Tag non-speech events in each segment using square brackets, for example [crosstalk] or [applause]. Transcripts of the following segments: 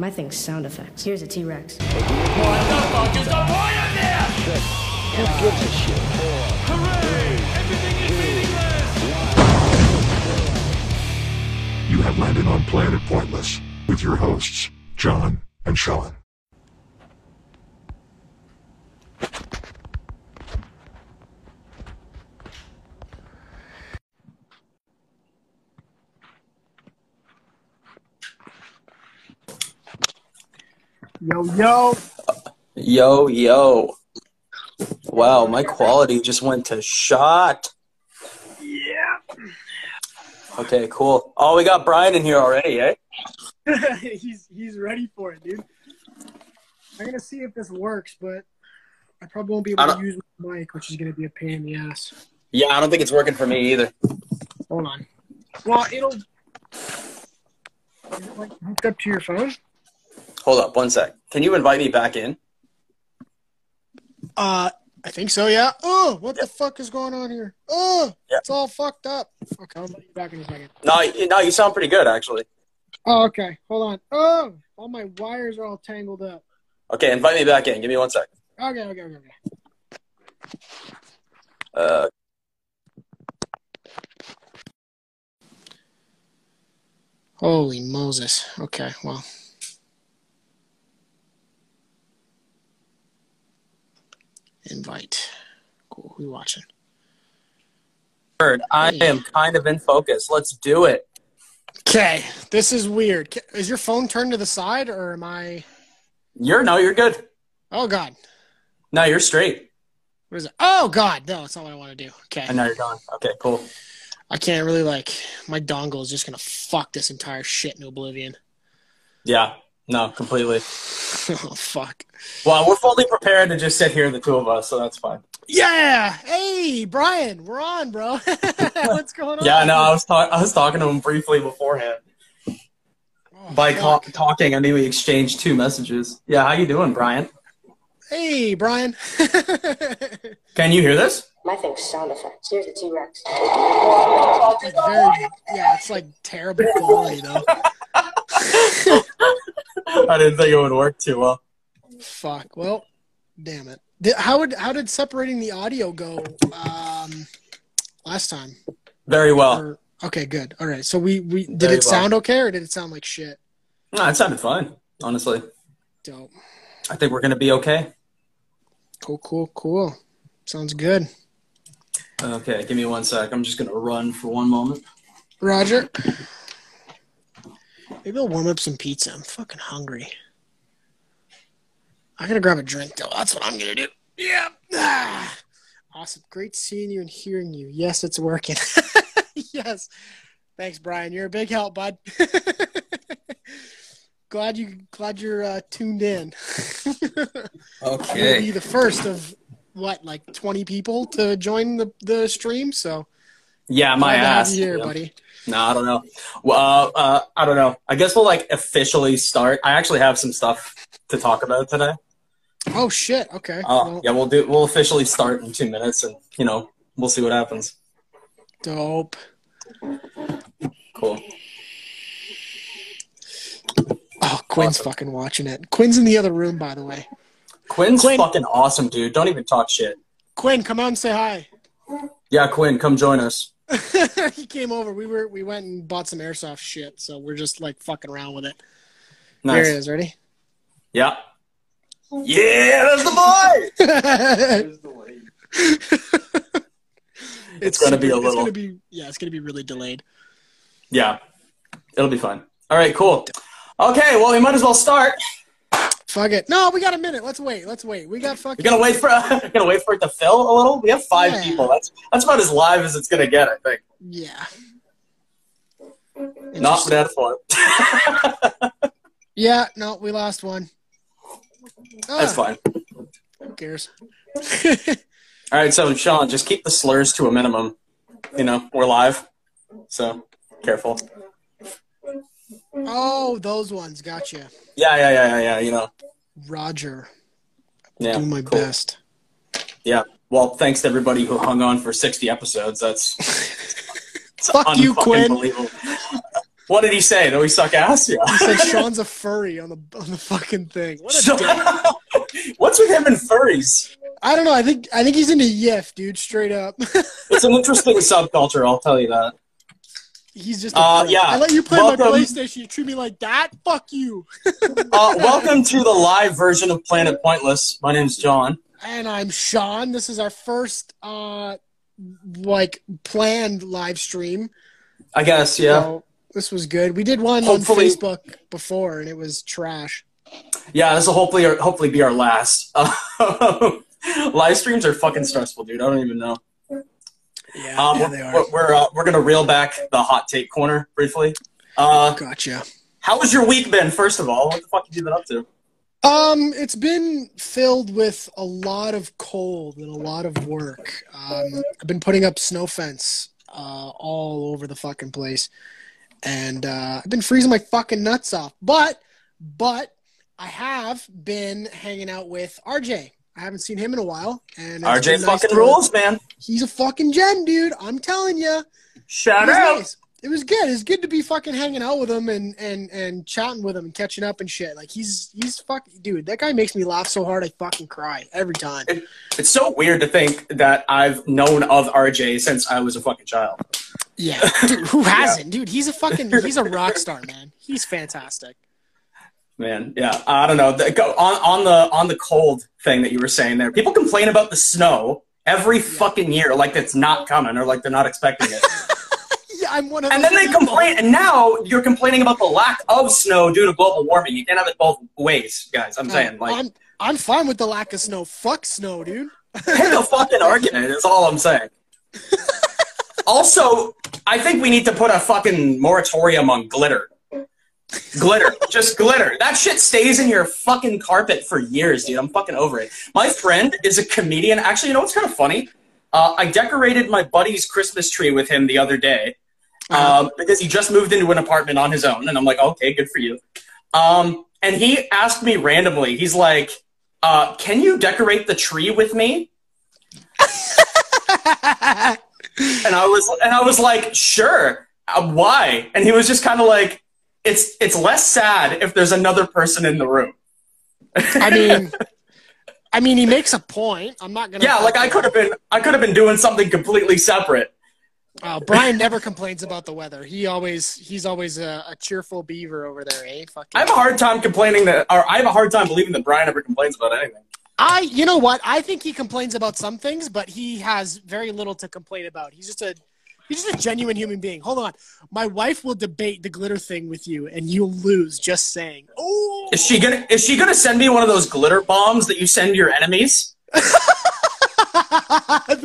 My thing's sound effects. Here's a T Rex. What the fuck is the point of this? Who gives a shit? Hooray! Everything is meaningless! You have landed on Planet Pointless with your hosts, John and Sean. Yo, yo. Yo, yo. Wow, my quality just went to shot. Yeah. Okay, cool. Oh, we got Brian in here already, eh? [laughs] he's he's ready for it, dude. I'm gonna see if this works, but I probably won't be able to use my mic, which is gonna be a pain in the ass. Yeah, I don't think it's working for me either. Hold on. Well, it'll. Is it like hooked up to your phone? Hold up, one sec. Can you invite me back in? Uh, I think so. Yeah. Oh, what the fuck is going on here? Oh, Yeah. it's all fucked up. Okay, I'll let you back in a second. No, no, you sound pretty good actually. Oh, okay. Hold on. Oh, all my wires are all tangled up. Okay, invite me back in. Give me one sec. Okay, okay, okay. okay. Uh, Holy Moses. Okay, well. Invite. Cool. Who you watching? Bird, I am kind of in focus. Let's do it. Okay, this is weird. Is your phone turned to the side or am I? You're no, you're good. Oh God, No, you're straight. what is it? Oh God, no, it's not what I want to do. Okay, I know you're gone. Okay, cool. I can't really like. My dongle is just gonna fuck this entire shit in oblivion. Yeah, no, completely. [laughs] oh fuck. Well, we're fully prepared to just sit here, the two of us, so that's fine. Yeah. Hey, Brian, we're on, bro. [laughs] What's going on? Yeah, no, I was talking. I was talking to him briefly beforehand. Oh, By fuck. talking, I mean we exchanged two messages. Yeah, how you doing, Brian? Hey, Brian. [laughs] Can you hear this? My thing's sound effects. Here's a T Rex. It's very, yeah, it's like terrible quality though. I didn't think it would work too well. Fuck. Well, damn it. How would how did separating the audio go um, last time? Very well. Or, okay, good. All right. So we we did Very it well. sound okay or did it sound like shit? No, it sounded fine. Honestly, Dope. I think we're gonna be okay. Cool. Cool. Cool. Sounds good. Okay, give me one sec. I'm just gonna run for one moment. Roger. Maybe I'll warm up some pizza. I'm fucking hungry. I gotta grab a drink though. That's what I'm gonna do. Yeah. Ah. Awesome. Great seeing you and hearing you. Yes, it's working. [laughs] yes. Thanks, Brian. You're a big help, bud. [laughs] glad you glad you're uh, tuned in. [laughs] Okay. You'll be the first of what, like 20 people to join the, the stream. So Yeah, my ass. here, Yeah. buddy. No, I don't know. Well, uh, uh, I don't know. I guess we'll like officially start. I actually have some stuff to talk about today. Oh shit. Okay. Uh, Well, yeah, we'll do. We'll officially start in two minutes, and you know, we'll see what happens. Dope. Cool. Oh, Quinn's Awesome. fucking watching it. Quinn's in the other room, by the way. Quinn's Quinn. fucking awesome, dude. Don't even talk shit. Quinn, come out and say hi. Yeah, Quinn, come join us. [laughs] he came over. We were we went and bought some airsoft shit, so we're just like fucking around with it. Nice. There it is. Ready? Yeah. Yeah, that's the boy. [laughs] it's gonna be a It's little- gonna be yeah. It's gonna be really delayed. Yeah, it'll be fun. All right, cool. Okay, well, we might as well start. Fuck it. No, we got a minute. Let's wait. Let's wait. We got fucking. You're gonna wait for [laughs] you're gonna wait for it to fill a little. We have five Yeah. people. That's that's about as live as it's gonna get. I think. Yeah. Not for that fun. [laughs] Yeah. No, we lost one. [laughs] That's Ah, fine. Who cares? All right, so Sean, just keep the slurs to a minimum. You know, we're live, so careful. Mm-hmm. oh, those ones. Gotcha. Yeah, yeah, yeah, yeah, yeah. You know, Roger. yeah. Do my cool. best. Yeah. Well, thanks to everybody who hung on for 60 episodes. That's, that's [laughs] Fuck you, Quinn. What did he say? That we suck ass? Yeah. He said [laughs] Sean's a furry on the on the fucking thing. What a. [laughs] What's with him and furries? I don't know. I think I think he's into Yif, dude. Straight up. It's an interesting subculture, I'll tell you that. He's just. A Uh, yeah. I let you play my PlayStation. You treat me like that. Fuck you. [laughs] Uh, welcome to the live version of Planet Pointless. My name's John. And I'm Sean. This is our first uh like planned live stream. I guess, yeah. So this was good. We did one Hopefully- on Facebook before, and it was trash. Yeah, this will hopefully hopefully be our last. [laughs] live streams are fucking stressful, dude. I don't even know. Yeah, Um, yeah we're they are. we're, we're, uh, we're gonna reel back the hot take corner briefly. Uh, Gotcha. how has your week been? First of all, what the fuck have you been up to? Um, it's been filled with a lot of cold and a lot of work. Um, I've been putting up snow fence uh, all over the fucking place, and uh, I've been freezing my fucking nuts off. But, but I have been hanging out with RJ. I haven't seen him in a while, and it's RJ nice fucking rules, man. He's a fucking gem, dude. I'm telling you. Shout It was out. nice. It was good. It was good to be fucking hanging out with him and and and chatting with him and catching up and shit. Like he's he's fucking dude. That guy makes me laugh so hard I fucking cry every time. It's so weird to think that I've known of RJ since I was a fucking child. Yeah, dude. Who [laughs] hasn't, dude? He's a fucking he's a rock star, man. He's fantastic. Man, yeah, I don't know. The, go, on on the on the cold thing that you were saying there, people complain about the snow every fucking year, like it's not coming or like they're not expecting it. [laughs] Yeah, I'm one of. and then they people. complain, and now you're complaining about the lack of snow due to global warming. You can't have it both ways, guys. I'm saying, like, I'm I'm fine with the lack of snow. Fuck snow, dude. pick a fucking argument. Is all I'm saying. [laughs] also, I think we need to put a fucking moratorium on glitter. Glitter, just glitter. That shit stays in your fucking carpet for years, dude. I'm fucking over it. My friend is a comedian. Actually, you know what's kind of funny? Uh, I decorated my buddy's Christmas tree with him the other day um, because he just moved into an apartment on his own, and I'm like, okay, good for you. Um, and he asked me randomly. He's like, uh, "Can you decorate the tree with me?" [laughs] and I was and I was like, "Sure." Uh, why? And he was just kind of like, "It's it's less sad if there's another person in the room." I mean, [laughs] I mean, he makes a point. I'm not gonna. Yeah, like I could have been I could have been doing something completely separate. Uh, Brian never complains about the weather. He always he's always a, a cheerful beaver over there, eh? Fucking. I have a hard time complaining that, or I have a hard time believing that Brian ever complains about anything. I, you know what? I think he complains about some things, but he has very little to complain about. He's just a, he's just a genuine human being. Hold on, my wife will debate the glitter thing with you, and you'll lose. Just saying. Oh, Is she gonna Is she gonna send me one of those glitter bombs that you send your enemies? [laughs]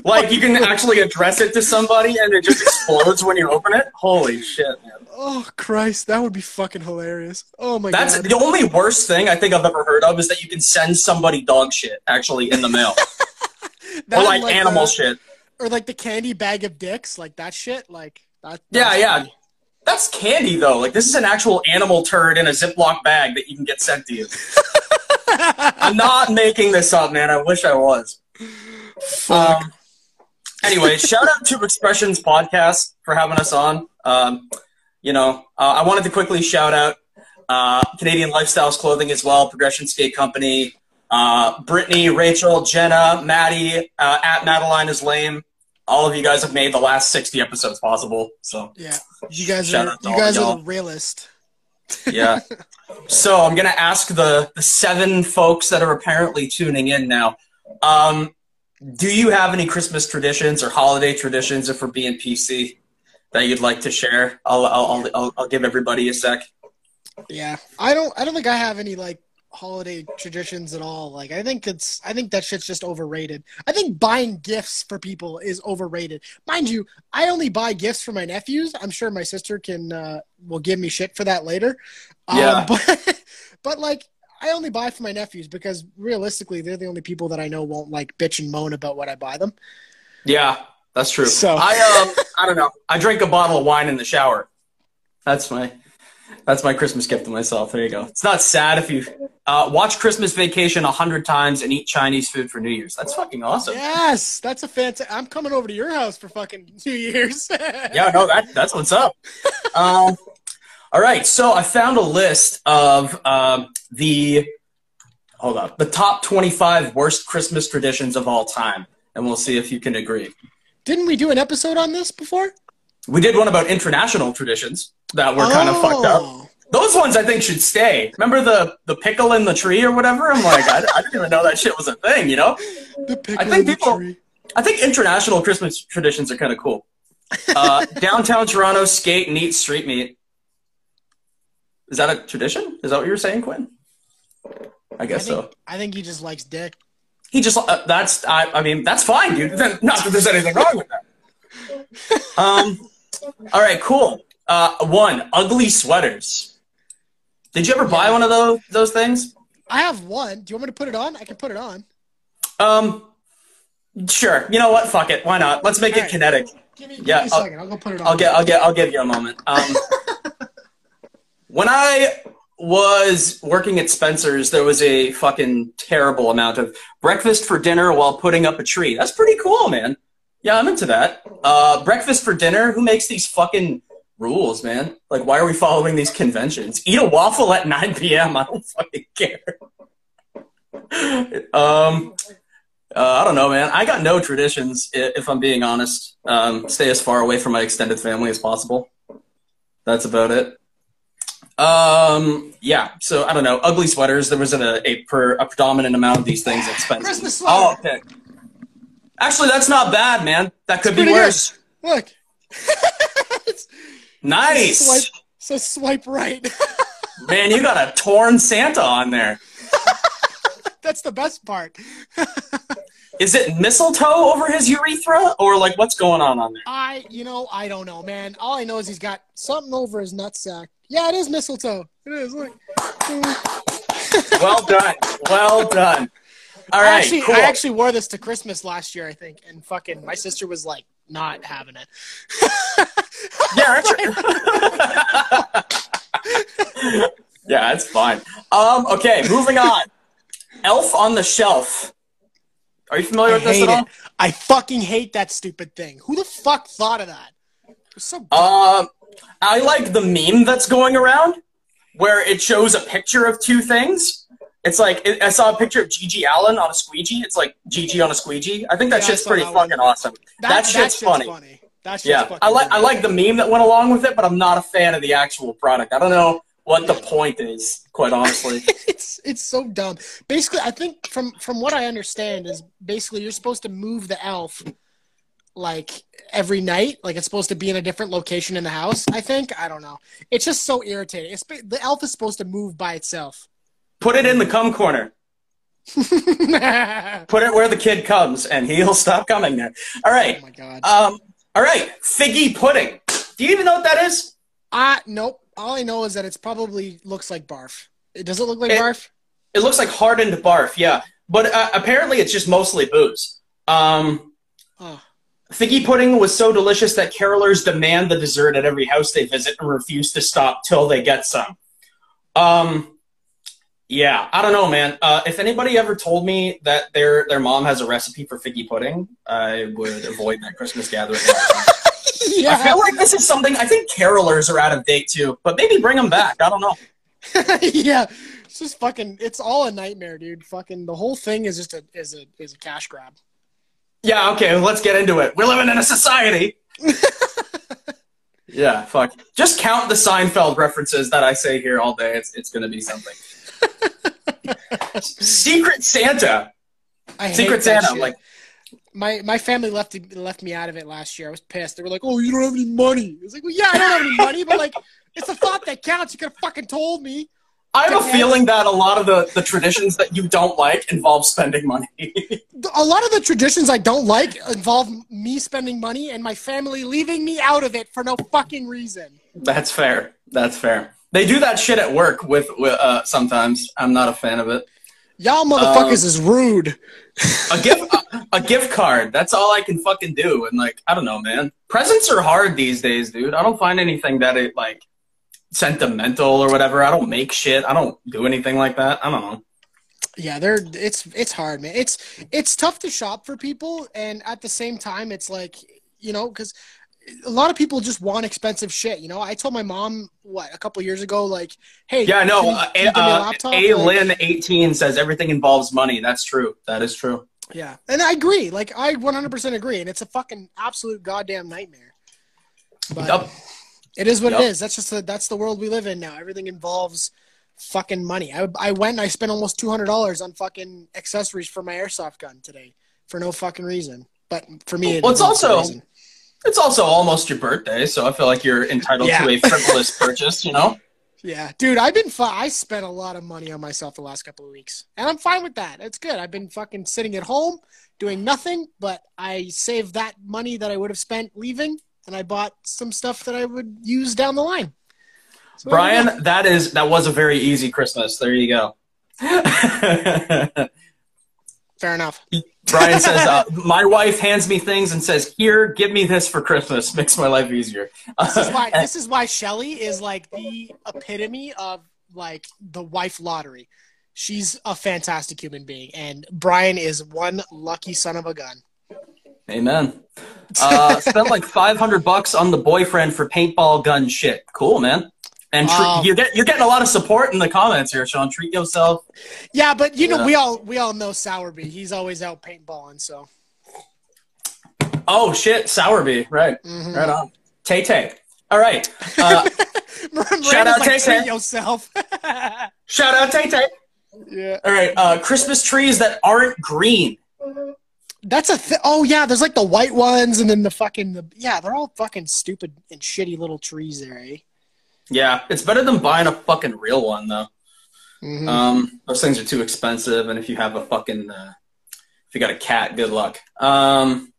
Like you can actually address it to somebody and it just explodes when you open it. Holy shit, man! oh Christ, that would be fucking hilarious. Oh my That's god. the only worst thing I think I've ever heard of is that you can send somebody dog shit actually in the mail [laughs] or and like, animal the, shit. Or like the candy bag of dicks, like that shit. Like that. Yeah, that's yeah. That's candy though. Like this is an actual animal turd in a Ziploc bag that you can get sent to you. [laughs] I'm not making this up, man. I wish I was. Fuck. Um, anyway, [laughs] shout out to Expressions Podcast for having us on. Um, you know, uh, I wanted to quickly shout out uh, Canadian Lifestyles Clothing as well, Progression Skate Company, uh, Brittany, Rachel, Jenna, Maddie, uh, at Madeline is lame. All of you guys have made the last 60 episodes possible. So, yeah, you guys are you guys are the realist. yeah. [laughs] so I'm gonna ask the the seven folks that are apparently tuning in now. Um, do you have any Christmas traditions or holiday traditions, if we're being PC, that you'd like to share? I'll I'll I'll, I'll, I'll give everybody a sec. Yeah, I don't. I don't think I have any like holiday traditions at all. Like, I think it's. I think that shit's just overrated. I think buying gifts for people is overrated. Mind you, I only buy gifts for my nephews. I'm sure my sister can uh, will give me shit for that later. Um, Yeah. [laughs] but but like. I only buy for my nephews because realistically, they're the only people that I know won't like bitch and moan about what I buy them. Yeah, that's true. So- I um I don't know. I drink a bottle of wine in the shower. That's my that's my Christmas gift to myself. There you go. It's not sad if you uh, watch Christmas Vacation a hundred times and eat Chinese food for New Year's. That's fucking awesome. Yes, that's a fantastic. I'm coming over to your house for fucking New Year's. [laughs] yeah, no, that that's what's up. um, All right, so I found a list of um, the hold up the top 25 worst Christmas traditions of all time, and we'll see if you can agree. Didn't we do an episode on this before? We did one about international traditions that were kind of fucked up. Oh. Those ones I think should stay. Remember the the pickle in the tree or whatever? I'm like, I, I didn't even know that shit was a thing. You know? The pickle I think in the people- tree. I think international Christmas traditions are kind of cool. Uh, [laughs] downtown Toronto, skate and eat street meat. Is that a tradition? Is that what you were saying, Quinn? I I guess think, so. I think he just likes dick. He just uh, that's I, I mean that's fine, dude. Not that there's anything wrong with that. [laughs] Um, all right, cool. Uh, one ugly sweaters. Did you ever buy one of those those things? I have one. Do you want me to put it on? I can put it on. Um, sure. You know what? Fuck it. Why not? Let's make All it right. kinetic. Give me, give Yeah, me a I'll- second. I'll go put it on. I'll get I'll get I'll give you a moment. Um, [laughs] when I was working at Spencer's, there was a fucking terrible amount of breakfast for dinner while putting up a tree. That's pretty cool, man. Yeah, I'm into that. Uh, breakfast for dinner. Who makes these fucking rules, man? Like, why are we following these conventions? Eat a waffle at 9 p.m. I don't fucking care. [laughs] um, uh, I don't know, man. I got no traditions, if I'm being honest. Um, stay as far away from my extended family as possible. That's about it. Um, yeah. So I don't know. Ugly sweaters. There wasn't a a, per, a predominant amount of these things at Spencer's. Christmas Oh, sweater. okay. Actually, that's not bad, man. That could be pretty good. worse. Look. [laughs] [laughs] Nice, swipe, so swipe right. [laughs] man. You got a torn Santa on there. That's the best part. Is it mistletoe over his urethra, or like what's going on on there? I, you know, I don't know, man. All I know is he's got something over his nutsack. Yeah, it is mistletoe. It is. Look. Well done. Well done. All I actually, cool. I actually wore this to Christmas last year, I think, and fucking my sister was like not having it. [laughs] Yeah, Richard. [laughs] [laughs] yeah, it's fine. Um, okay, moving on. Elf on the Shelf. Are you familiar I with this at all? it. I fucking hate that stupid thing. Who the fuck thought of that? So. Um, I like the meme that's going around where it shows a picture of two things. It's like I saw a picture of GG Allin on a squeegee. It's like GG on a squeegee. I think that Yeah, shit's pretty that fucking awesome. That, shit's funny. That shit's Yeah, fucking I like I like the meme that went along with it, but I'm not a fan of the actual product. I don't know what the point is, quite honestly. [laughs] it's it's so dumb. Basically, I think from from what I understand is basically you're supposed to move the elf like every night. Like it's supposed to be in a different location in the house. I think I don't know. It's just so irritating. It's, the elf is supposed to move by itself. Put it in the cum corner. [laughs] Put it where the kid comes, and he'll stop coming there. All right. Oh my god. Um. All right. Figgy pudding. Do you even know what that is? Ah, nope. All I know is that it's probably looks like barf. It does it look like It- barf? It looks like hardened barf. Yeah, but uh, apparently it's just mostly booze. Um. Oh. Figgy pudding was so delicious that carolers demand the dessert at every house they visit and refuse to stop till they get some. Um, yeah, I don't know, man. Uh, if anybody ever told me that their their mom has a recipe for figgy pudding, I would avoid that Christmas gathering. yeah. [laughs] I feel like this is something. I think carolers are out of date too, but maybe bring them back. I don't know. [laughs] yeah. It's just fucking it's all a nightmare, dude. Fucking the whole thing is just a is a is a cash grab. Yeah, okay, let's get into it. We're living in a society. [laughs] yeah, fuck. Just count the Seinfeld references that I say here all day. It's it's gonna be something. Secret Santa. I Secret Santa. shit. Like my my family left left me out of it last year. I was pissed. They were like, "Oh, you don't have any money." I was like, "Well, yeah, I don't have any money, but like, it's the thought that counts. You could have fucking told me." I have a feeling that a lot of the, the traditions that you don't like involve spending money. [laughs] A lot of the traditions I don't like involve me spending money and my family leaving me out of it for no fucking reason. That's fair. That's fair. They do that shit at work with, with uh, sometimes. I'm not a fan of it. Y'all motherfuckers is rude. a gift [laughs] a, a gift card. That's all i can fucking do. And like i don't know man. Presents are hard these days dude. I don't find anything that it like sentimental or whatever. I don't make shit. I don't do anything like that. I don't know. Yeah, they're it's it's hard, man. It's it's tough to shop for people, and at the same time, it's like you know because a lot of people just want expensive shit. You know, I told my mom what a couple years ago, like, hey, Yeah, no. you- Uh, you me a uh, a Like, eighteen says everything involves money. That's true. That is true. Yeah, and I agree. Like, I 100% agree, and it's a fucking absolute goddamn nightmare. But Yup. it is what Yup. it is. That's just the, that's the world we live in now. Everything involves fucking money. I, I went and I spent almost two hundred dollars on fucking accessories for my airsoft gun today for no fucking reason. But for me, Well, it's also- reason. It's also almost your birthday, so I feel like you're entitled Yeah. to a frivolous [laughs] purchase. You know. Yeah, dude, I've been. I spent a lot of money on myself the last couple of weeks, and I'm fine with that. It's good. I've been fucking sitting at home doing nothing, but I saved that money that I would have spent leaving, and I bought some stuff that I would use down the line. So, yeah. Brian, that is that was a very easy Christmas. There you go. [laughs] fair enough. Brian says, uh, "My wife hands me things and says, here, give me this for Christmas. [laughs] Makes my life easier.' This is why. [laughs] This is why Shelly is like the epitome of like the wife lottery. She's a fantastic human being, and Brian is one lucky son of a gun. Amen. Uh, spent like five hundred bucks on the boyfriend for paintball gun shit. Cool, man. And tre- Wow. you get you're getting a lot of support in the comments here, Sean. Treat yourself. Yeah, but you know Yeah. we all we all know Sowerby. He's always out paintballing. So Oh shit, Sowerby. Right, Mhm. right on. Tay Tay. All right. Uh, [laughs] Shout out like, Tay-Tay. yourself. [laughs] shout out Tay Tay. yeah, All right. Uh, Christmas trees that aren't green. that's a th- oh yeah. There's like the white ones, and then the fucking the, yeah. They're all fucking stupid and shitty little trees there, eh? Yeah, it's better than buying a fucking real one though. Mhm. Um, those things are too expensive, and if you have a fucking, uh, if you got a cat, good luck. Um,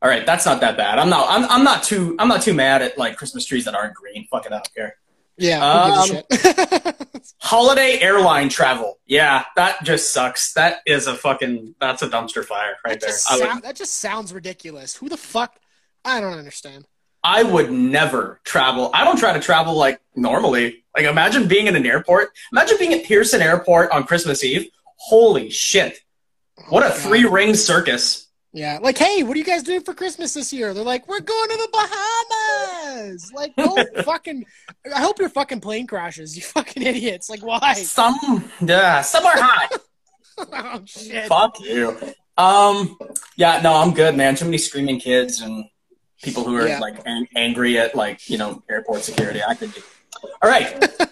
all right, that's not that bad. I'm not, I'm, I'm not too, I'm not too mad at like Christmas trees that aren't green. Fuck it, I don't care. yeah, who gives a shit? [laughs] Holiday airline travel, yeah, that just sucks. That is a fucking, that's a dumpster fire right that, there. just I would, sound- that just sounds ridiculous. Who the fuck? I don't understand. I would never travel. I don't try to travel like normally. Like imagine being in an airport. Imagine being at Pearson Airport on Christmas Eve. Holy shit! What a God. three ring circus. Yeah, like, hey, what are you guys doing for Christmas this year? They're like, we're going to the Bahamas. Like, no [laughs] fucking. I hope your fucking plane crashes. You fucking idiots. Like, why? Some yeah, somewhere hot. [laughs] oh shit. Fuck you. Um, yeah, no, I'm good, man. Too many screaming kids and people who are Yeah. like ang- angry at like you know airport security. I could. Do. All right. [laughs]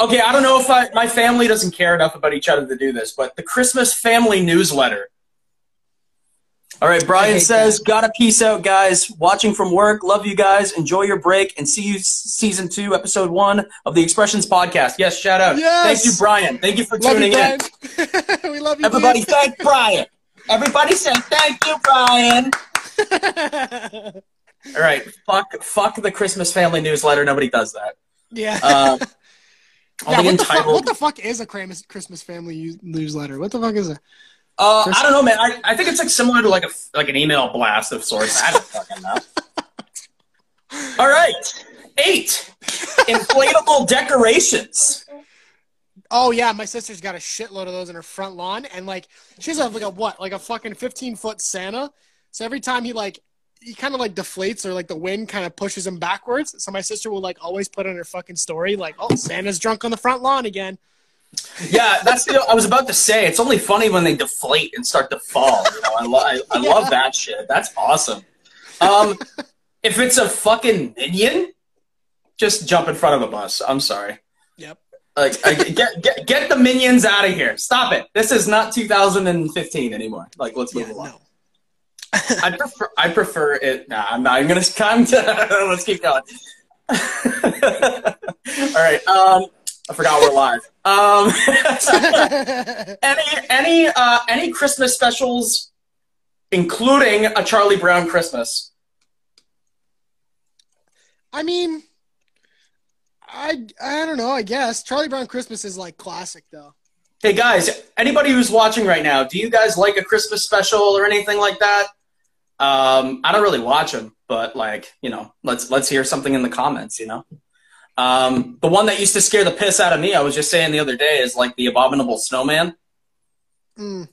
Okay, I don't know if I, my family doesn't care enough about each other to do this, but the Christmas family newsletter. All right, Brian says, "Gotta peace out, guys. Watching from work. Love you guys. Enjoy your break, and see you season two, episode one of the Expressions podcast." Yes, shout out. Yes! Thank you, Brian. Thank you for Love tuning you, in. [laughs] We love you. Everybody, dude. thank Brian. Everybody say thank you, Brian. [laughs] All right, fuck, fuck the Christmas family newsletter. Nobody does that. yeah. Um, [laughs] yeah what, the fuck, entitled. what the fuck is a Christmas Christmas family newsletter? What the fuck is it? uh, I don't know, man. I, I think it's like similar to like a like an email blast of sorts. I don't fucking know. [laughs] All right, eight inflatable decorations. Oh yeah, my sister's got a shitload of those in her front lawn, and like she's like a what, like a fucking fifteen foot Santa. So every time he like he kind of like deflates or like the wind kind of pushes him backwards. So my sister will like always put on her fucking story like, "Oh, Santa's drunk on the front lawn again." Yeah, that's the, I was about to say. It's only funny when they deflate and start to fall. You know, I, lo- I, I [laughs] love that shit. That's awesome. Um, [laughs] if it's a fucking minion, just jump in front of a bus. I'm sorry. Yep. Like, I, get get get the minions out of here. Stop it. This is not 2015 anymore. Like, let's move Yeah, along. no. I prefer I prefer it. Nah, I'm not even gonna [laughs] come to. let's keep going. [laughs] All right. Um, I forgot we're live. Um, [laughs] any any uh, any Christmas specials, including a Charlie Brown Christmas. I mean, I I don't know. I guess Charlie Brown Christmas is like classic though. Hey guys, anybody who's watching right now, do you guys like a Christmas special or anything like that? Um, I don't really watch them, but like you know, let's let's hear something in the comments. You know, um, the one that used to scare the piss out of me, I was just saying the other day, is like the Abominable Snowman. Mm.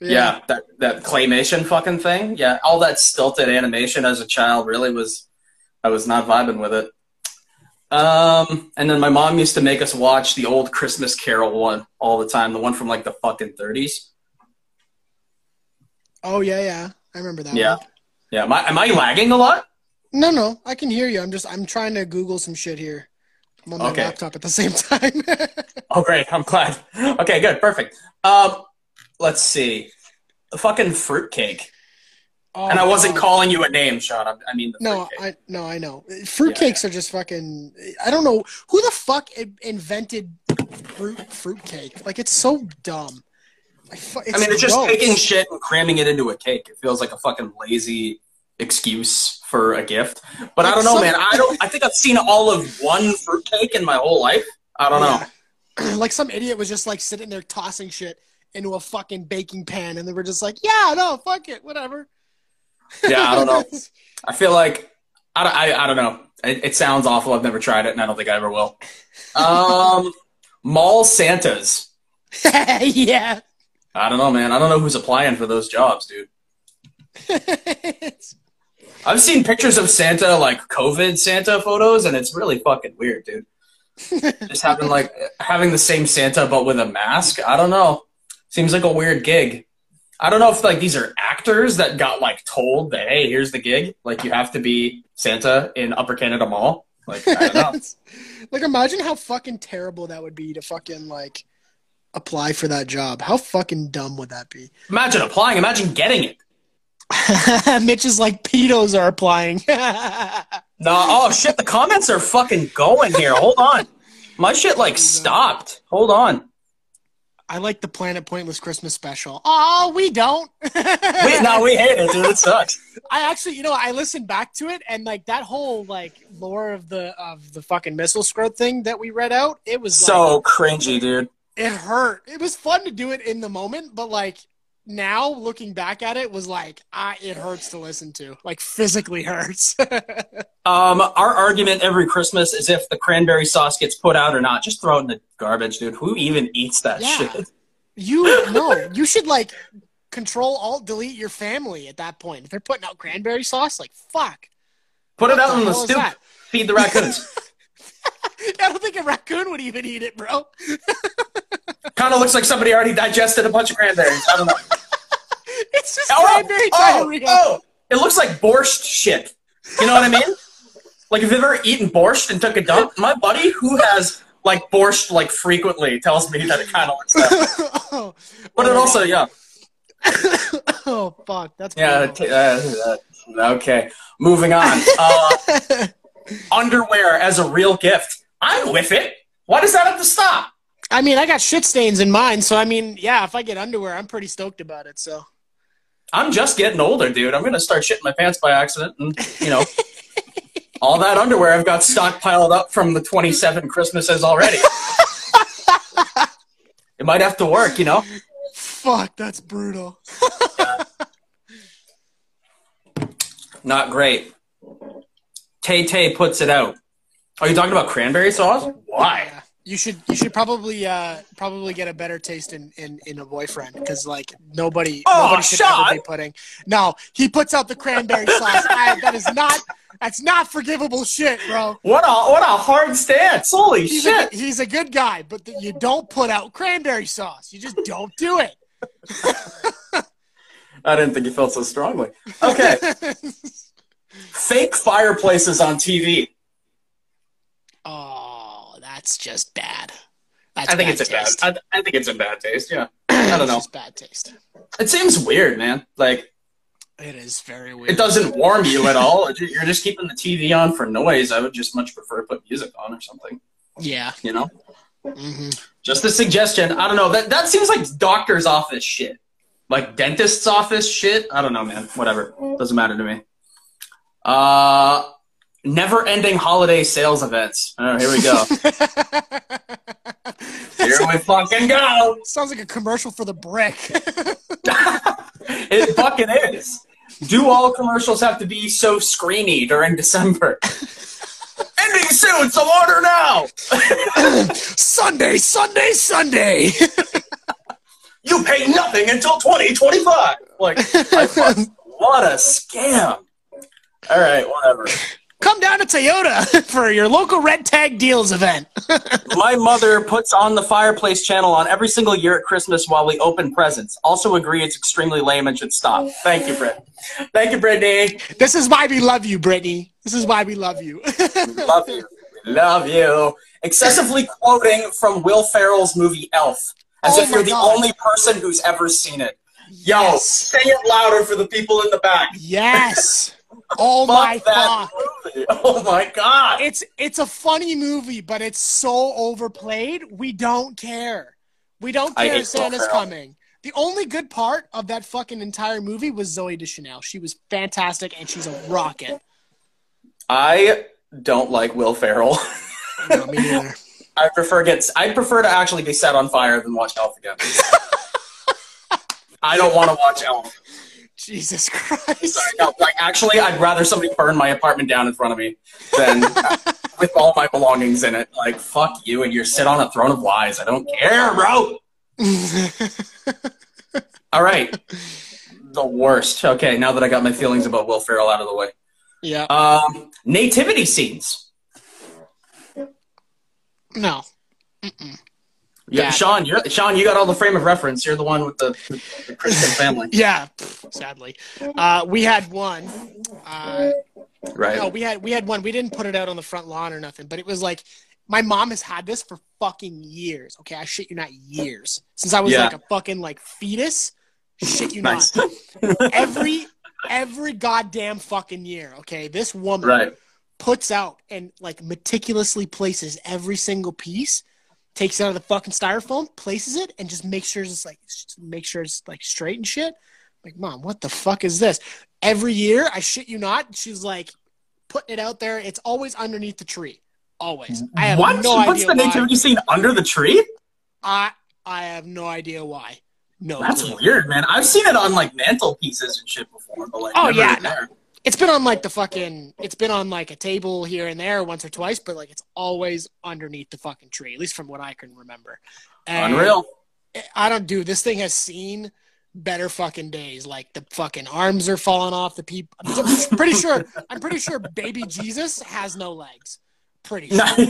Yeah, that that claymation fucking thing. Yeah, all that stilted animation as a child really was. I was not vibing with it. Um, and then my mom used to make us watch the old Christmas Carol one all the time, the one from like the fucking thirties. Oh yeah, yeah. I remember that. Yeah, one. yeah. Am I am I lagging a lot? No, no, I can hear you. I'm just I'm trying to Google some shit here. I'm on my Okay. laptop at the same time. [laughs] Oh, great. I'm glad. Okay, good. Perfect. Um, let's see. The fucking fruitcake. Oh, And I wasn't God. calling you a name, Sean. I, I mean the No. I no, I know. Fruitcakes are just fucking. I don't know who the fuck invented fruit fruitcake. Like it's so dumb. I, fu- I mean, it's just gross. taking shit and cramming it into a cake. It feels like a fucking lazy excuse for a gift. But I don't know, some- man. I don't. I think I've seen all of one fruitcake in my whole life. I don't know. [clears throat] Like some idiot was just like sitting there tossing shit into a fucking baking pan, and they were just like, "Yeah, no, fuck it, whatever." Yeah, I don't know. [laughs] I feel like I, don't- I, I don't know. It, it sounds awful. I've never tried it, and I don't think I ever will. [laughs] Um, mall Santas. [laughs] yeah. I don't know, man. I don't know who's applying for those jobs, dude. [laughs] I've seen pictures of Santa, like COVID Santa photos, and it's really fucking weird, dude. [laughs] Just having like having the same Santa but with a mask. I don't know. Seems like a weird gig. I don't know if like these are actors that got like told that hey, here's the gig. Like you have to be Santa in Upper Canada Mall. Like I don't know. [laughs] like imagine how fucking terrible that would be to fucking like apply for that job. How fucking dumb would that be? Imagine applying. Imagine getting it. [laughs] Mitch is like pedos are applying. [laughs] No, oh shit, the comments are fucking going here. Hold on. My shit like oh stopped. Hold on. I like the Planet Pointless Christmas special. Oh, we don't. Wait, no, we hate it, dude. It sucks. [laughs] I actually, you know, I listened back to it, and like that whole like lore of the of the fucking missile scrote thing that we read out, it was like, So cringy, dude. It hurt. It was fun to do it in the moment, but like now looking back at it was like I it hurts to listen to. Like physically hurts. [laughs] Um, our argument every Christmas is if the cranberry sauce gets put out or not. Just throw it in the garbage, dude. Who even eats that Yeah. shit? you [laughs] no, you should like control alt delete your family at that point. If they're putting out cranberry sauce, like fuck. Put it out the in the stoop. that? Feed the raccoons. [laughs] I don't think a raccoon would even eat it, bro. Kind of looks like somebody already digested a bunch of cranberries. I don't know. [laughs] It's just Oh, cranberry oh, diarrhea. oh, it looks like borscht shit. You know what I mean? like, if you've ever eaten borscht and took a dump, my buddy who has like borscht like frequently tells me that it kind of looks that [laughs] oh, But it also, yeah, [laughs] oh fuck, that's yeah. t- uh, uh, okay, moving on. Uh, underwear as a real gift. I'm with it. Why does that have to stop? I mean, I got shit stains in mine, so I mean, yeah, if I get underwear, I'm pretty stoked about it. So I'm just getting older, dude. I'm gonna start shitting my pants by accident, and you know, [laughs] all that underwear I've got stockpiled up from the 27 Christmases already. [laughs] it might have to work, you know. fuck, that's brutal. [laughs] Not great. Tay Tay puts it out. Are you talking about cranberry sauce? Why? You should you should probably uh probably get a better taste in in, in a boyfriend because like nobody Oh, nobody should Sean! ever be putting. No, he puts out the cranberry sauce. I, that is not that's not forgivable shit, bro. What a what a hard stance! Holy He's shit! a, he's a good guy, but th- you don't put out cranberry sauce. You just don't do it. [laughs] I didn't think you felt so strongly. Okay. [laughs] Fake fireplaces on TV. Oh, that's just bad. That's I think it's a bad. taste. I, I think it's a bad taste. Yeah. [clears throat] I don't know. bad taste. It seems weird, man. Like It is very weird. it doesn't warm you at all. You're just keeping the TV on for noise. I would just much prefer to put music on or something. Yeah. You know. hmm Just a suggestion. I don't know. That that seems like doctor's office shit. Like dentist's office shit. I don't know, man. Whatever. Doesn't matter to me. Uh never ending holiday sales events. Oh, here we go. [laughs] here we fucking go. Sounds like a commercial for the brick. [laughs] it fucking is. Do all commercials have to be so screeny during December? [laughs] Ending soon, so order now. Sunday, Sunday, Sunday. You pay nothing until 2025. Like, what a scam. All right, whatever. Come down to Toyota [laughs] for your local red tag deals event. [laughs] My mother puts on the fireplace channel on every single year at Christmas while we open presents. Also agree it's extremely lame and should stop. Thank you, Britt. Thank you, Brittany. this is why we love you, Brittany. This is why we love you. Love you. Love you. Excessively quoting from Will Ferrell's movie Elf, as Oh if you're the God. only person who's ever seen it. Yo, Yes. say it louder for the people in the back. yes. Oh my movie. [laughs] Oh my god. It's it's a funny movie, but it's so overplayed. We don't care. We don't care Santa's coming. The only good part of that fucking entire movie was Zooey Deschanel. She was fantastic and she's a rocket. I don't like Will Ferrell. [laughs] No, me neither. I prefer get I prefer to actually be set on fire than watch Elf again. [laughs] I don't want to watch Elf. Jesus Christ. Sorry, no, like actually, I'd rather somebody burn my apartment down in front of me than [laughs] with all my belongings in it. Like fuck you and your sit on a throne of lies. I don't care, bro. [laughs] All right, the worst. Okay, now that I got my feelings about Will Ferrell out of the way, yeah. um, nativity scenes. No. Yeah, Yeah. Sean, you're Sean. You got all the frame of reference. You're the one with the, the Christian [laughs] family, Yeah, sadly. Uh, we had one. Uh, right? no, we had we had one. We didn't put it out on the front lawn or nothing, but it was like my mom has had this for fucking years. Okay, I shit you not, years since I was Yeah. like a fucking like fetus. Shit you Nice. not. Every every goddamn fucking year. Okay, this woman right. puts out and like meticulously places every single piece, takes it out of the fucking styrofoam, places it, and just makes sure it's like make sure it's like straight and shit. Like, mom, what the fuck is this? Every year, I shit you not, she's like putting it out there. It's always underneath the tree. Always. I have What? no she puts idea the why. nativity scene under the tree? I I have no idea why. No. That's clue. weird, man. I've seen it on like mantelpieces and shit before, but like, Oh, yeah, there. It's been on like the fucking. It's been on like a table here and there once or twice, but like it's always underneath the fucking tree, at least from what I can remember. And unreal. I don't do this thing has seen better fucking days. Like the fucking arms are falling off the people. I'm pretty sure. I'm pretty sure baby Jesus has no legs. Pretty sure. [laughs]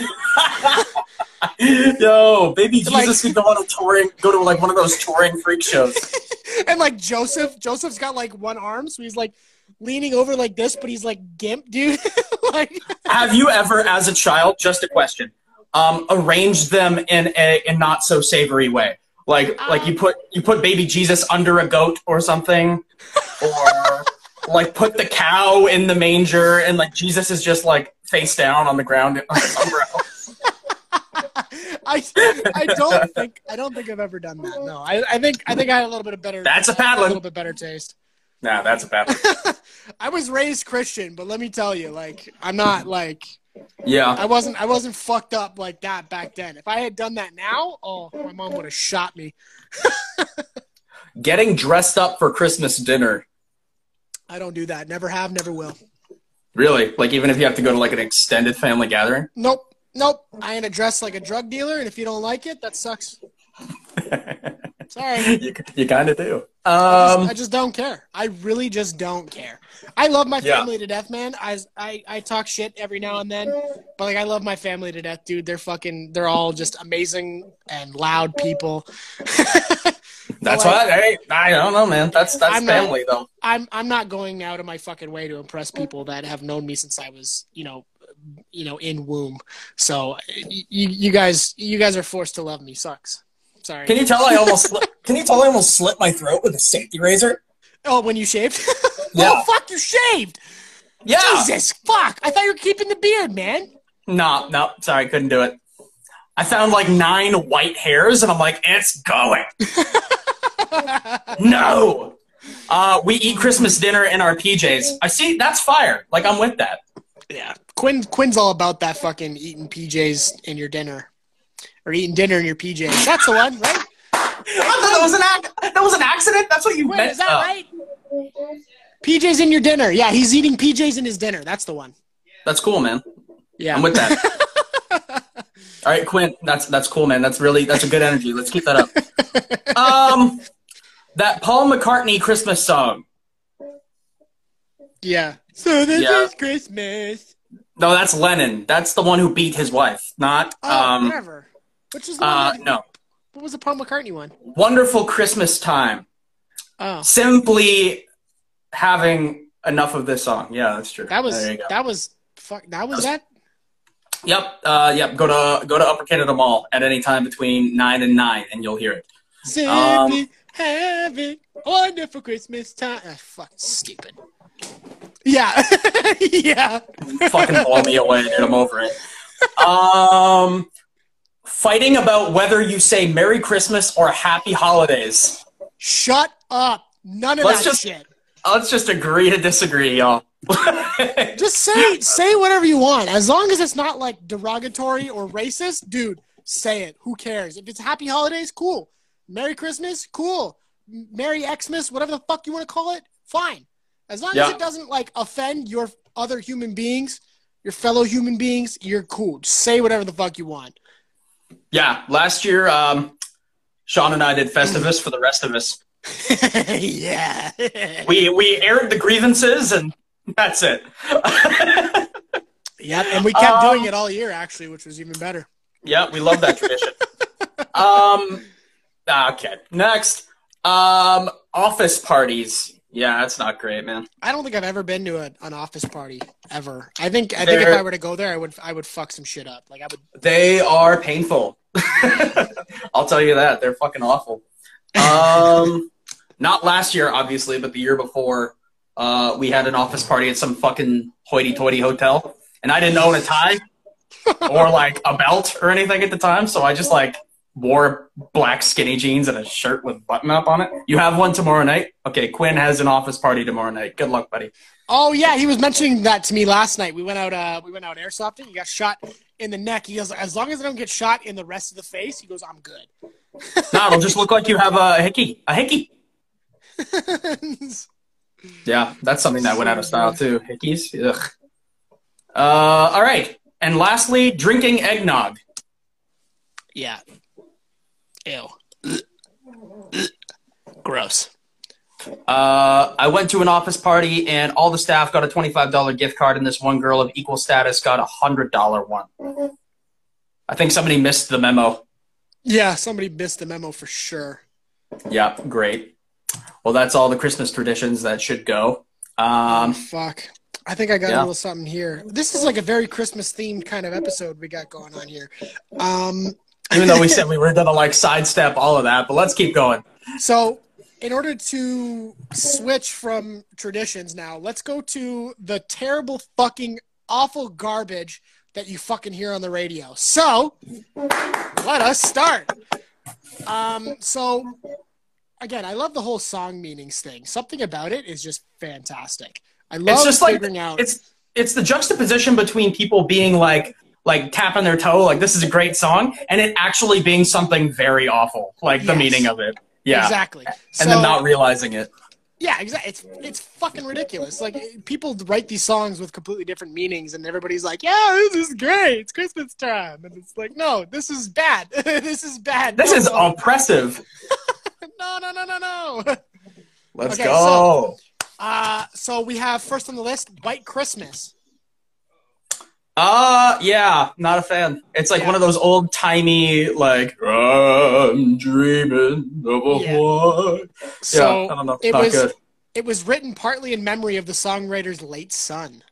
Yo, baby Jesus Like- could go on a touring, go to like one of those touring freak shows. [laughs] and like Joseph, Joseph's got like one arm, so he's like leaning over like this, but he's like gimp, dude. [laughs] like Have you ever, as a child, just a question, um, arranged them in a, in not so savory way? Like, like you put you put baby Jesus under a goat or something, or like put the cow in the manger and like Jesus is just like face down on the ground somewhere else. [laughs] I, I don't think I don't think I've ever done that. No, I, I think I think I had a little bit of better. That's a a little bit better taste. Nah, that's a bad. one. [laughs] I was raised Christian, but let me tell you, like I'm not like Yeah. I wasn't I wasn't fucked up like that back then. If I had done that now, oh, my mom would have shot me. [laughs] Getting dressed up for Christmas dinner. I don't do that. Never have, never will. Really? Like even if you have to go to like an extended family gathering? Nope. Nope. I ain't dressed like a drug dealer, and if you don't like it, that sucks. [laughs] Sorry. [laughs] you you kind of do. I just, Um, I just don't care. I really just don't care. I love my Yeah. family to death, man. I, I I talk shit every now and then, but like I love my family to death, dude. They're fucking. They're all just amazing and loud people. [laughs] that's like- what. Hey, I don't know, man. That's that's I'm not- family though. I'm I'm not going out of my fucking way to impress people that have known me since I was, you know, you know, in womb. So you you guys you guys are forced to love me. Sucks. Sorry. Can you tell I almost sli- [laughs] can you tell I almost slit my throat with a safety razor? oh, when you shaved? [laughs] Yeah. oh fuck, you shaved. Yeah. Jesus fuck! I thought you were keeping the beard, man. No, no, sorry, couldn't do it. I found like nine white hairs, and I'm like, it's going. [laughs] no. Uh, we eat Christmas dinner in our PJs. I see. That's fire. Like I'm with that. Yeah, Quinn Quinn's all about that fucking eating PJs in your dinner, or eating dinner in your PJs. That's the one, right? I thought that was an ac- that was an accident. That's what you Quinn, meant. is that Uh, right? PJs in your dinner. Yeah, he's eating PJs in his dinner. That's the one. That's cool, man. Yeah, I'm with that. [laughs] All right, Quinn. That's that's cool, man. That's really that's a good energy. Let's keep that up. Um, that Paul McCartney Christmas song. Yeah. So this Yeah. is Christmas. No, that's Lennon. That's the one who beat his wife, not Oh, um. whatever. Which is the Uh, one? no. What was the Paul McCartney one? Wonderful Christmas time. Oh, Simply having enough of this song. Yeah, that's true. that was There you go. that was fuck. That was that. Yep. Uh, yep. Go to go to Upper Canada Mall at any time between nine and nine, and you'll hear it. Simply Um, having wonderful Christmas time. Ah, fuck, stupid. Yeah, [laughs] yeah. Fucking blow me away, dude. I'm over it. [laughs] Um, fighting about whether you say Merry Christmas or Happy Holidays. Shut up. None of Let's that just- shit. Let's just agree to disagree, y'all. [laughs] Just say say whatever you want, as long as it's not like derogatory or racist, dude. Say it. Who cares? If it's Happy Holidays, cool. Merry Christmas, cool. Merry Xmas, whatever the fuck you want to call it, fine. As long as it doesn't like offend your other human beings, your fellow human beings, you're cool. Just say whatever the fuck you want. Yeah. Last year, um, Sean and I did Festivus for the rest of us. [laughs] yeah. We we aired the grievances, and that's it. [laughs] yep. And we kept Um, doing it all year, actually, which was even better. Yeah, we love that tradition. [laughs] um, okay, next. Um, office parties. Yeah, that's not great, man. I don't think I've ever been to a, an office party ever. I think I think if I were to go there, I would I would fuck some shit up. Like I would. They are painful. [laughs] I'll tell you that. They're fucking awful. Um, not last year, obviously, but the year before, uh, we had an office party at some fucking hoity-toity hotel, and I didn't own a tie or like a belt or anything at the time, so I just like wore black skinny jeans and a shirt with button up on it. You have one tomorrow night? Okay, Quinn has an office party tomorrow night. Good luck, buddy. Oh yeah, he was mentioning that to me last night. We went out. Uh, we went out airsofting. He got shot in the neck. He goes, as long as I don't get shot in the rest of the face, he goes, I'm good. No, it'll just look like you have a hickey. A hickey. [laughs] Yeah, that's something that went out of style too. Hickeys. Ugh. Uh, all right. And lastly, drinking eggnog. yeah. Ew. Gross. Uh, I went to an office party and all the staff got a twenty-five dollar gift card, and this one girl of equal status got a hundred dollar one. I think somebody missed the memo. Yeah, somebody missed the memo for sure. Yeah, great. Well, that's all the Christmas traditions that should go. Um, Fuck. I think I got Yeah. a little something here. This is like a very Christmas themed kind of episode we got going on here. Um, even though we [laughs] said we were gonna like sidestep all of that, but let's keep going. So, in order to switch from traditions now, let's go to the terrible fucking awful garbage that you fucking hear on the radio. So, let us start. Um, so again, I love the whole song meanings thing. Something about it is just fantastic. I love it's just like figuring out. it's it's the juxtaposition between people being like like tapping their toe like this is a great song and it actually being something very awful like the meaning of it yeah Exactly. and So- then not realizing it Yeah, exactly. It's it's fucking ridiculous. Like people write these songs with completely different meanings, and everybody's like, "Yeah, this is great. It's Christmas time," and it's like, "No, this is bad. [laughs] this is bad. this no, is no, oppressive [laughs] no, no, no, no, no." let's Okay, go Uh, so we have first on the list, White Christmas. Uh yeah not a fan it's like Yeah. one of those old timey like i'm dreaming of a Yeah. white So yeah i don't know it not was good it was written partly in memory of the songwriter's late son.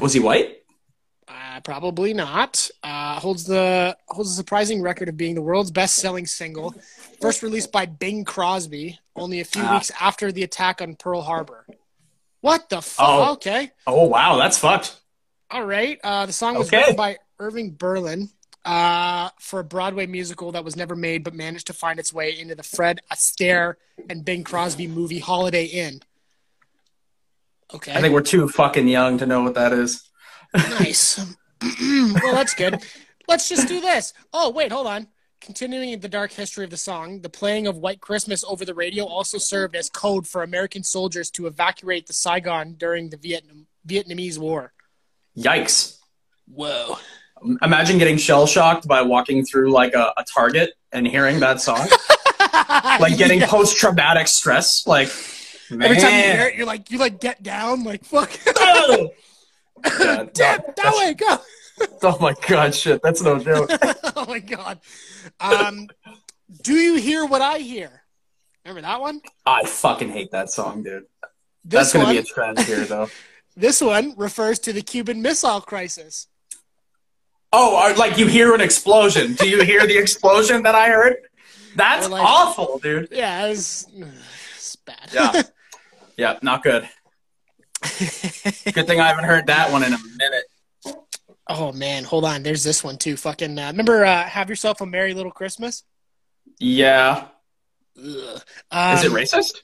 was he white Uh, probably not. Uh, holds the holds a surprising record of being the world's best-selling single, first released by Bing Crosby only a few Ah. weeks after the attack on Pearl Harbor. What the fuck? Oh. Okay, oh wow that's fucked all right. Uh, the song was Okay. written by Irving Berlin uh, for a Broadway musical that was never made, but managed to find its way into the Fred Astaire and Bing Crosby movie Holiday Inn. Okay. i think we're too fucking young to know what that is Nice. [laughs] [clears throat] well, that's good. Let's just do this. Oh, wait, hold on. Continuing the dark history of the song, the playing of White Christmas over the radio also served as code for American soldiers to evacuate the Saigon during the Vietnam Vietnamese War. Yikes Whoa. Imagine getting shell shocked by walking through like a, a Target and hearing that song. [laughs] like getting Yeah. post traumatic stress. Like, man. Every time you hear it, you're like, you like get down, like fuck. Oh! [laughs] Yeah, Damn, [laughs] no, that way, go. Oh my god, shit, that's no joke. oh my god. Um, do you hear what I hear? Remember that one? I fucking hate that song, dude. This That's gonna one, be a trend here, though. This one refers to the Cuban Missile Crisis. Oh, like you hear an explosion. Do you hear the [laughs] explosion that I heard? That's like- awful, dude. Yeah, it's, bad. Yeah. [laughs] Yeah, not good. Good thing I haven't heard that one in a minute. oh man, hold on. There's this one too. Fucking uh, remember, uh, have yourself a merry little Christmas. Yeah. Ugh. Is it Um, racist?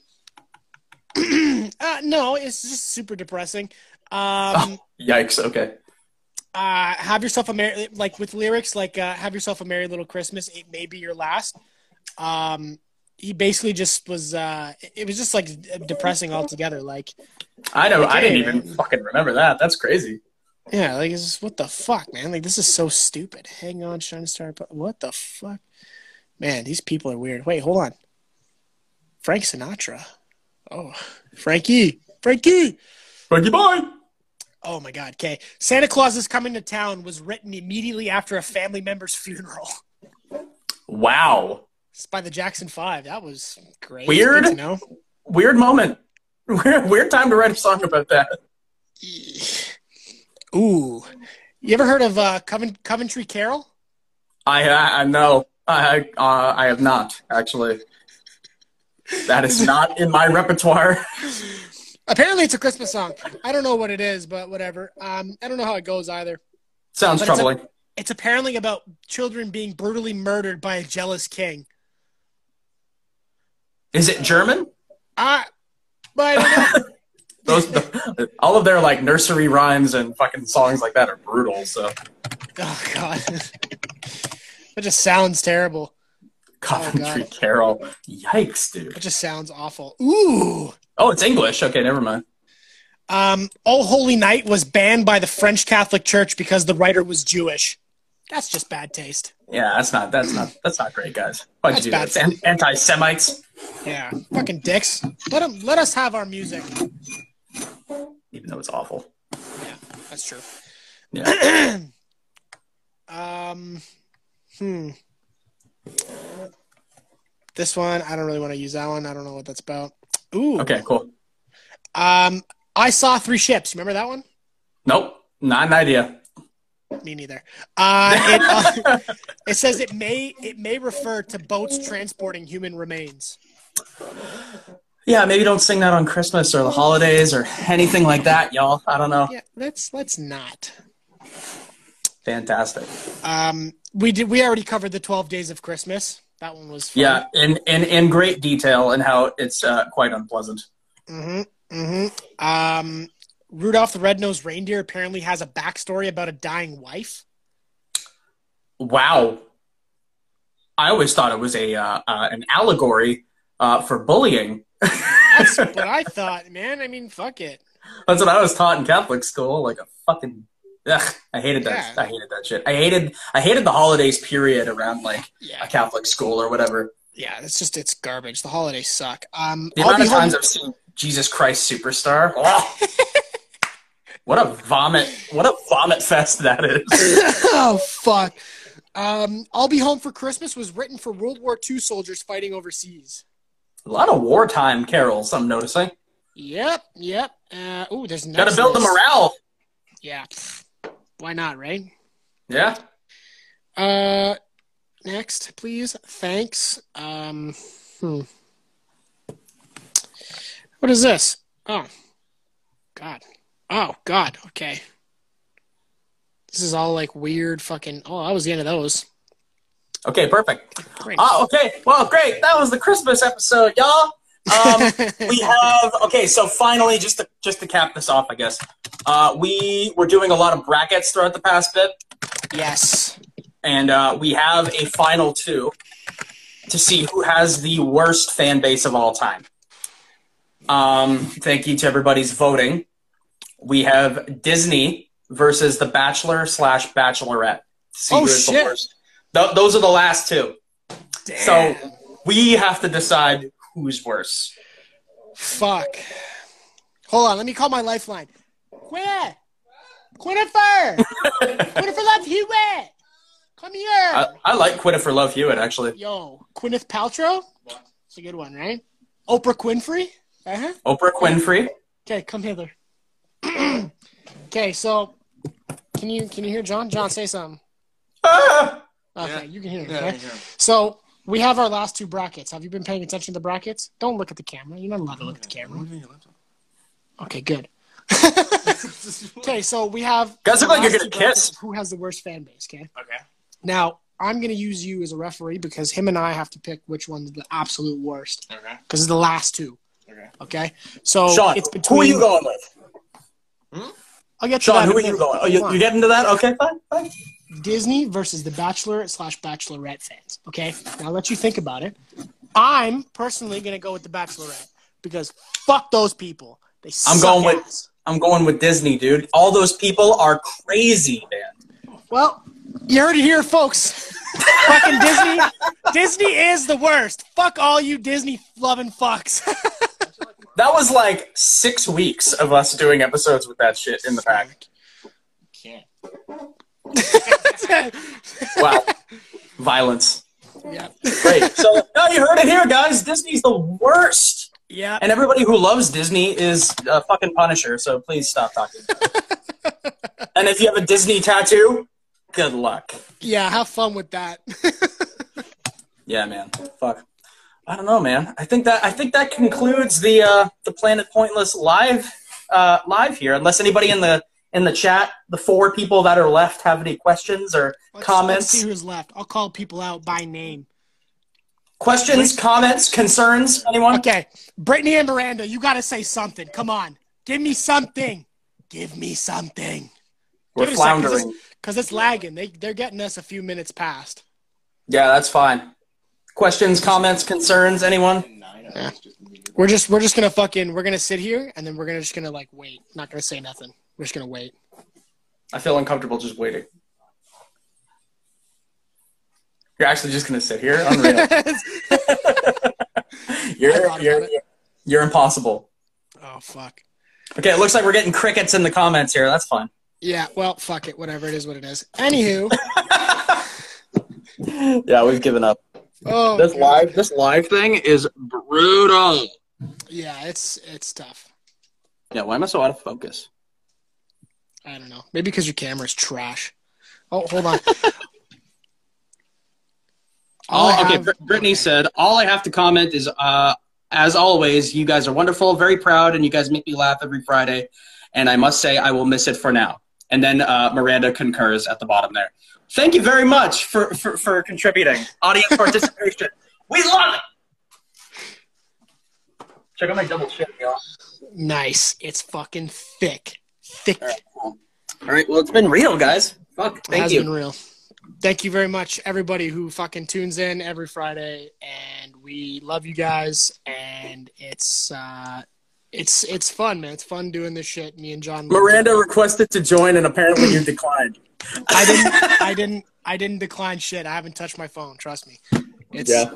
[clears throat] uh, no, it's just super depressing. Um, Yikes. Okay. uh, have yourself a merry like with lyrics like uh, have yourself a merry little Christmas. It may be your last. Um, he basically just was. Uh, it was just like depressing altogether. Like, I know. I didn't Okay. even fucking remember that. That's crazy. yeah, like it's just, what the fuck, man? Like this is so stupid. Hang on, shining star. What the fuck, man? These people are weird. Wait, hold on. Frank Sinatra. Oh, Frankie, Frankie. Frankie boy. Oh my God. Okay. Santa Claus is Coming to Town was written immediately after a family member's funeral. Wow. It's by the Jackson Five. That was great. Weird. To know. Weird moment. [laughs] Weird, weird time to write a song about that. Ooh. You ever heard of uh, Coven- Coventry Carol? I I, I know. I uh, I have not actually. That is not in my repertoire. Apparently, it's a Christmas song. I don't know what it is, but whatever. Um, I don't know how it goes either. Sounds But it's a- troubling. It's apparently about children being brutally murdered by a jealous king. Is it German? Uh, but I don't know. [laughs] Those the, all of their like nursery rhymes and fucking songs like that are brutal. So oh God, [laughs] it just sounds terrible. Coventry God. Carol, yikes, dude. It just sounds awful. Ooh. Oh, it's English. Okay, never mind. Um, O Holy Night was banned by the French Catholic Church because the writer was Jewish. That's just bad taste. Yeah, that's not that's not that's not great, guys. Why'd you do That's that? bad. Anti-Semites. Yeah, fucking dicks. Let them, let us have our music. Even though it's awful. Yeah, that's true. Yeah. [clears throat] Um, hmm. This one, I don't really want to use that one. I don't know what that's about. Ooh. Okay, cool. Um, I saw three ships. Remember that one? Nope, not an idea. Me neither. Uh, it, [laughs] uh, it says it may it may refer to boats transporting human remains. Yeah, maybe don't sing that on Christmas or the holidays or anything like that, y'all. I don't know. Yeah, let's let's not. Fantastic. Um, we did. We already covered the twelve days of Christmas. That one was fun. Yeah, in in in great detail and how it's uh, quite unpleasant. Mm-hmm. Mm-hmm. Um, Rudolph the Red-Nosed Reindeer apparently has a backstory about a dying wife. Wow. I always thought it was a uh, uh, an allegory uh, for bullying. That's what [laughs] I thought, man. I mean, fuck it. That's what I was taught in Catholic school. Like a fucking. Ugh, I hated that. Yeah. I hated that shit. I hated. I hated the holidays period around like a Catholic school or whatever. yeah. It's just it's garbage. The holidays suck. Um, The I'll amount of home- times I've seen Jesus Christ Superstar. Oh. [laughs] what a vomit! What a vomit fest that is. [laughs] oh fuck. Um, I'll be home for Christmas was written for World War II soldiers fighting overseas. a lot of wartime carols. I'm noticing. Yep, yep. Uh, ooh, there's Got to next build the morale. Yeah. Why not, right? Yeah. Uh, next, please. Thanks. Um, hmm. What is this? Oh, God. Oh, God. Okay. This is all like weird fucking. Oh, that was the end of those. Okay. Perfect. Great. Oh, okay. Well, great. That was the Christmas episode, y'all. Um, [laughs] we have okay. So finally, just to just to cap this off, I guess uh, we were doing a lot of brackets throughout the past bit, yes. and uh, we have a final two to see who has the worst fan base of all time. Um, thank you to everybody's voting. We have Disney versus The Bachelor slash Bachelorette. See Oh, shit. the worst. Th- those are the last two. Damn. So we have to decide who's worse. Fuck. Hold on, let me call my lifeline. Quinn! Quinnifer! [laughs] Quinnifer Love Hewitt! Come here! I, I like Quitta for Love Hewitt, actually. Yo, Gwyneth Paltrow? It's a good one, right? Oprah Winfrey? Uh-huh. Oprah Winfrey. Okay, come hither. [clears throat] okay, so can you can you hear John? John, say something. Ah! Okay, you can hear me. Okay? So we have our last two brackets. Have you been paying attention to the brackets? Don't look at the camera. You're not allowed to look at the camera. Okay, good. [laughs] okay, so we have. Guys look like you're gonna kiss. Who has the worst fan base? Okay. Okay. Now I'm gonna use you as a referee because him and I have to pick which one's the absolute worst. Okay. Because it's the last two. Okay. Okay. So Sean, it's between. who are you going with? I'll get to Sean, that in who are you minute. going? Oh, you, on. you getting to that? Okay, fine. fine. Disney versus the Bachelor slash Bachelorette fans. Okay, now I'll let you think about it. I'm personally gonna go with the Bachelorette because fuck those people. They I'm suck going with- I'm going with Disney, dude. All those people are crazy, man. Well, you heard it here, folks. Fucking Disney. Disney is the worst. Fuck all you Disney loving fucks. [laughs] That was like six weeks of us doing episodes with that shit in the back. [laughs] [laughs] Wow. Violence. yeah. Great. So now you heard it here, guys. Disney's the worst. Yeah. And everybody who loves Disney is a fucking Punisher, so please stop talking. [laughs] and if you have a Disney tattoo, good luck. Yeah. Have fun with that. [laughs] Yeah, man. Fuck. I don't know, man. I think that I think that concludes the uh, the Planet Pointless live uh, live here. Unless anybody in the in the chat, the four people that are left, have any questions or Let's- comments? Let's see who's left. I'll call people out by name. questions, comments, concerns? Anyone? Okay, Brittany and Miranda, you got to say something. Come on, give me something. Give me something. We're Give it a second, 'cause floundering. Cause it's lagging. They they're getting us a few minutes past. Yeah, that's fine. Questions, comments, concerns? Anyone? We're just we're just gonna fucking we're gonna sit here and then we're gonna just gonna like wait. Not gonna say nothing. We're just gonna wait. I feel uncomfortable just waiting. You're actually just gonna sit here? Unreal. [laughs] [laughs] You're, you're, you're impossible. oh fuck. Okay, it looks like we're getting crickets in the comments here. That's fine. Yeah. Well, fuck it. Whatever it is, what it is. Anywho. [laughs] Yeah, we've given up. Oh. This God. live, this live thing is brutal. Yeah, it's it's tough. Yeah, why am I so out of focus? I don't know. Maybe because your camera's trash. Oh, hold on. [laughs] All I Oh, okay. have- Br- Brittany said, "All I have to comment is, uh, as always, you guys are wonderful, very proud, and you guys make me laugh every Friday. And I must say, I will miss it for now." And then uh, Miranda concurs at the bottom there. Thank you very much for for, for contributing, audience participation. [laughs] we love it. Check out my double chin, y'all. Nice. It's fucking thick. Thick. All right, cool. All right, well, it's been real, guys. Fuck, It thank has you. been real. Thank you very much, everybody who fucking tunes in every Friday, and we love you guys. And it's uh, it's it's fun, man. It's fun doing this shit. Me and John. Miranda it. requested to join, and apparently you declined. I didn't. I didn't. I didn't decline shit. I haven't touched my phone. Trust me. It's Yeah.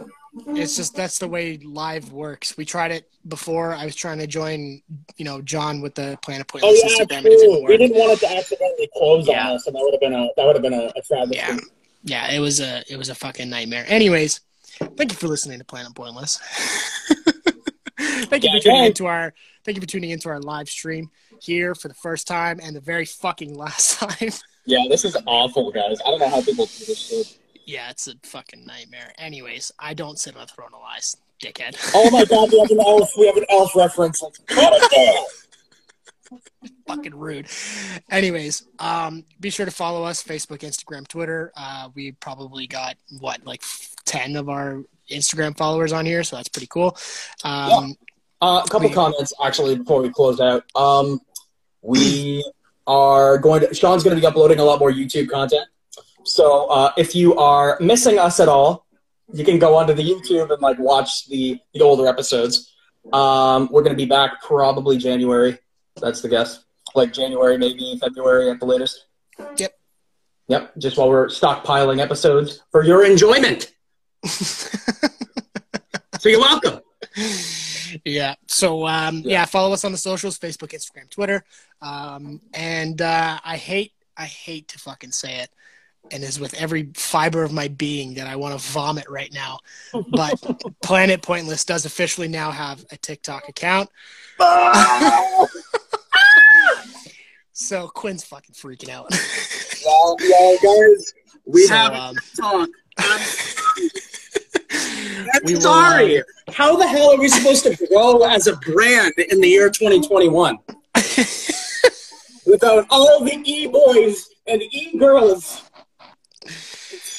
It's just that's the way live works. We tried it before. I was trying to join, you know, John with the Planet Oh Pointless Instagram, and didn't. We didn't want it to accidentally close Yeah. on us, and that would have been a that would have been a, a travesty. Yeah, yeah, it was a it was a fucking nightmare. Anyways, thank you for listening to Planet Pointless. [laughs] thank you for tuning into our thank you for tuning into our live stream here for the first time and the very fucking last [laughs] time. Yeah, this is awful, guys. I don't know how people do this shit. Yeah, it's a fucking nightmare. Anyways, I don't sit on a throne of lies, dickhead. [laughs] Oh my god, we have an elf. We have an elf reference. Let's cut it down. fucking rude. Anyways, um, be sure to follow us Facebook, Instagram, Twitter. Uh, we probably got what like ten of our Instagram followers on here, so that's pretty cool. Um, Uh, a couple We- comments actually before we close out. Um, we are going to. Sean's going to be uploading a lot more YouTube content. So uh, if you are missing us at all, you can go onto the YouTube and like watch the the older episodes. Um, we're going to be back probably January. That's the guess. Like January, maybe February at the latest. Yep. Yep. Just while we're stockpiling episodes for your enjoyment. [laughs] So you're welcome. yeah. So um, yeah. follow us on the socials: Facebook, Instagram, Twitter. Um, and uh, I hate, I hate to fucking say it, and is with every fiber of my being that I want to vomit right now. [laughs] But Planet Pointless does officially now have a TikTok account. [laughs] so Quinn's fucking freaking out. Well, well, guys, we So, have um, a talk. I'm, I'm We will, sorry. uh, How the hell are we supposed to grow as a brand in the year 2021 [laughs] without all the e boys and e girls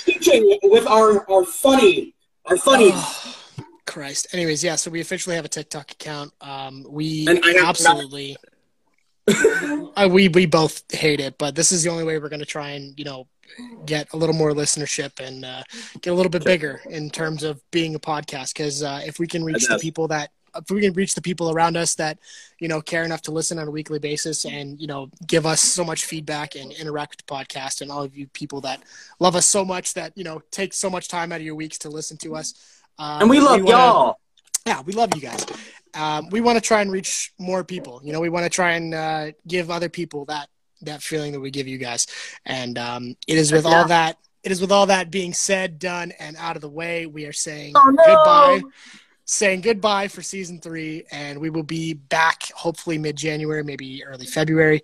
teaching with our our funny our funny? [sighs] Christ. Anyways, yeah. So we officially have a TikTok account. Um, we And I have absolutely. [laughs] uh, we we both hate it, but this is the only way we're going to try and you know get a little more listenership and uh, get a little bit bigger in terms of being a podcast. Because uh, if we can reach the people that if we can reach the people around us that you know care enough to listen on a weekly basis and you know give us so much feedback and interact with the podcast and all of you people that love us so much that you know take so much time out of your weeks to listen to us. Um, and we love wanna- y'all. yeah, we love you guys. Um, we want to try and reach more people. You know, we want to try and uh, give other people that that feeling that we give you guys. And um, it is with Yeah. all that. It is with all that being said, done, and out of the way. We are saying Oh, no. goodbye. Saying goodbye for season three, and we will be back hopefully mid January, maybe early February.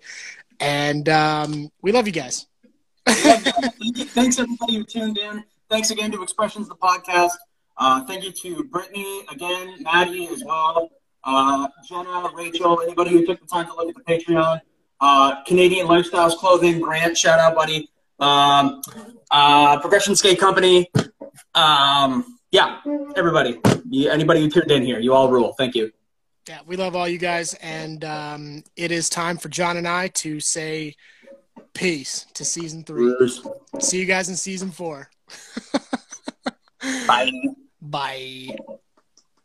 And um, we love you guys. [laughs] Thanks everybody who tuned in. Thanks again to Expressions the podcast. Uh, thank you to Brittany again, Maddie as well, uh, Jenna, Rachel, anybody who took the time to look at the Patreon. Uh, Canadian Lifestyles Clothing, Grant, shout out, buddy. Um, uh, Progression Skate Company. Um, yeah, everybody. You- Anybody who tuned in here, you all rule. Thank you. Yeah, we love all you guys, and um, it is time for John and I to say peace to season three. See you guys in season four. [laughs] Bye. Bye.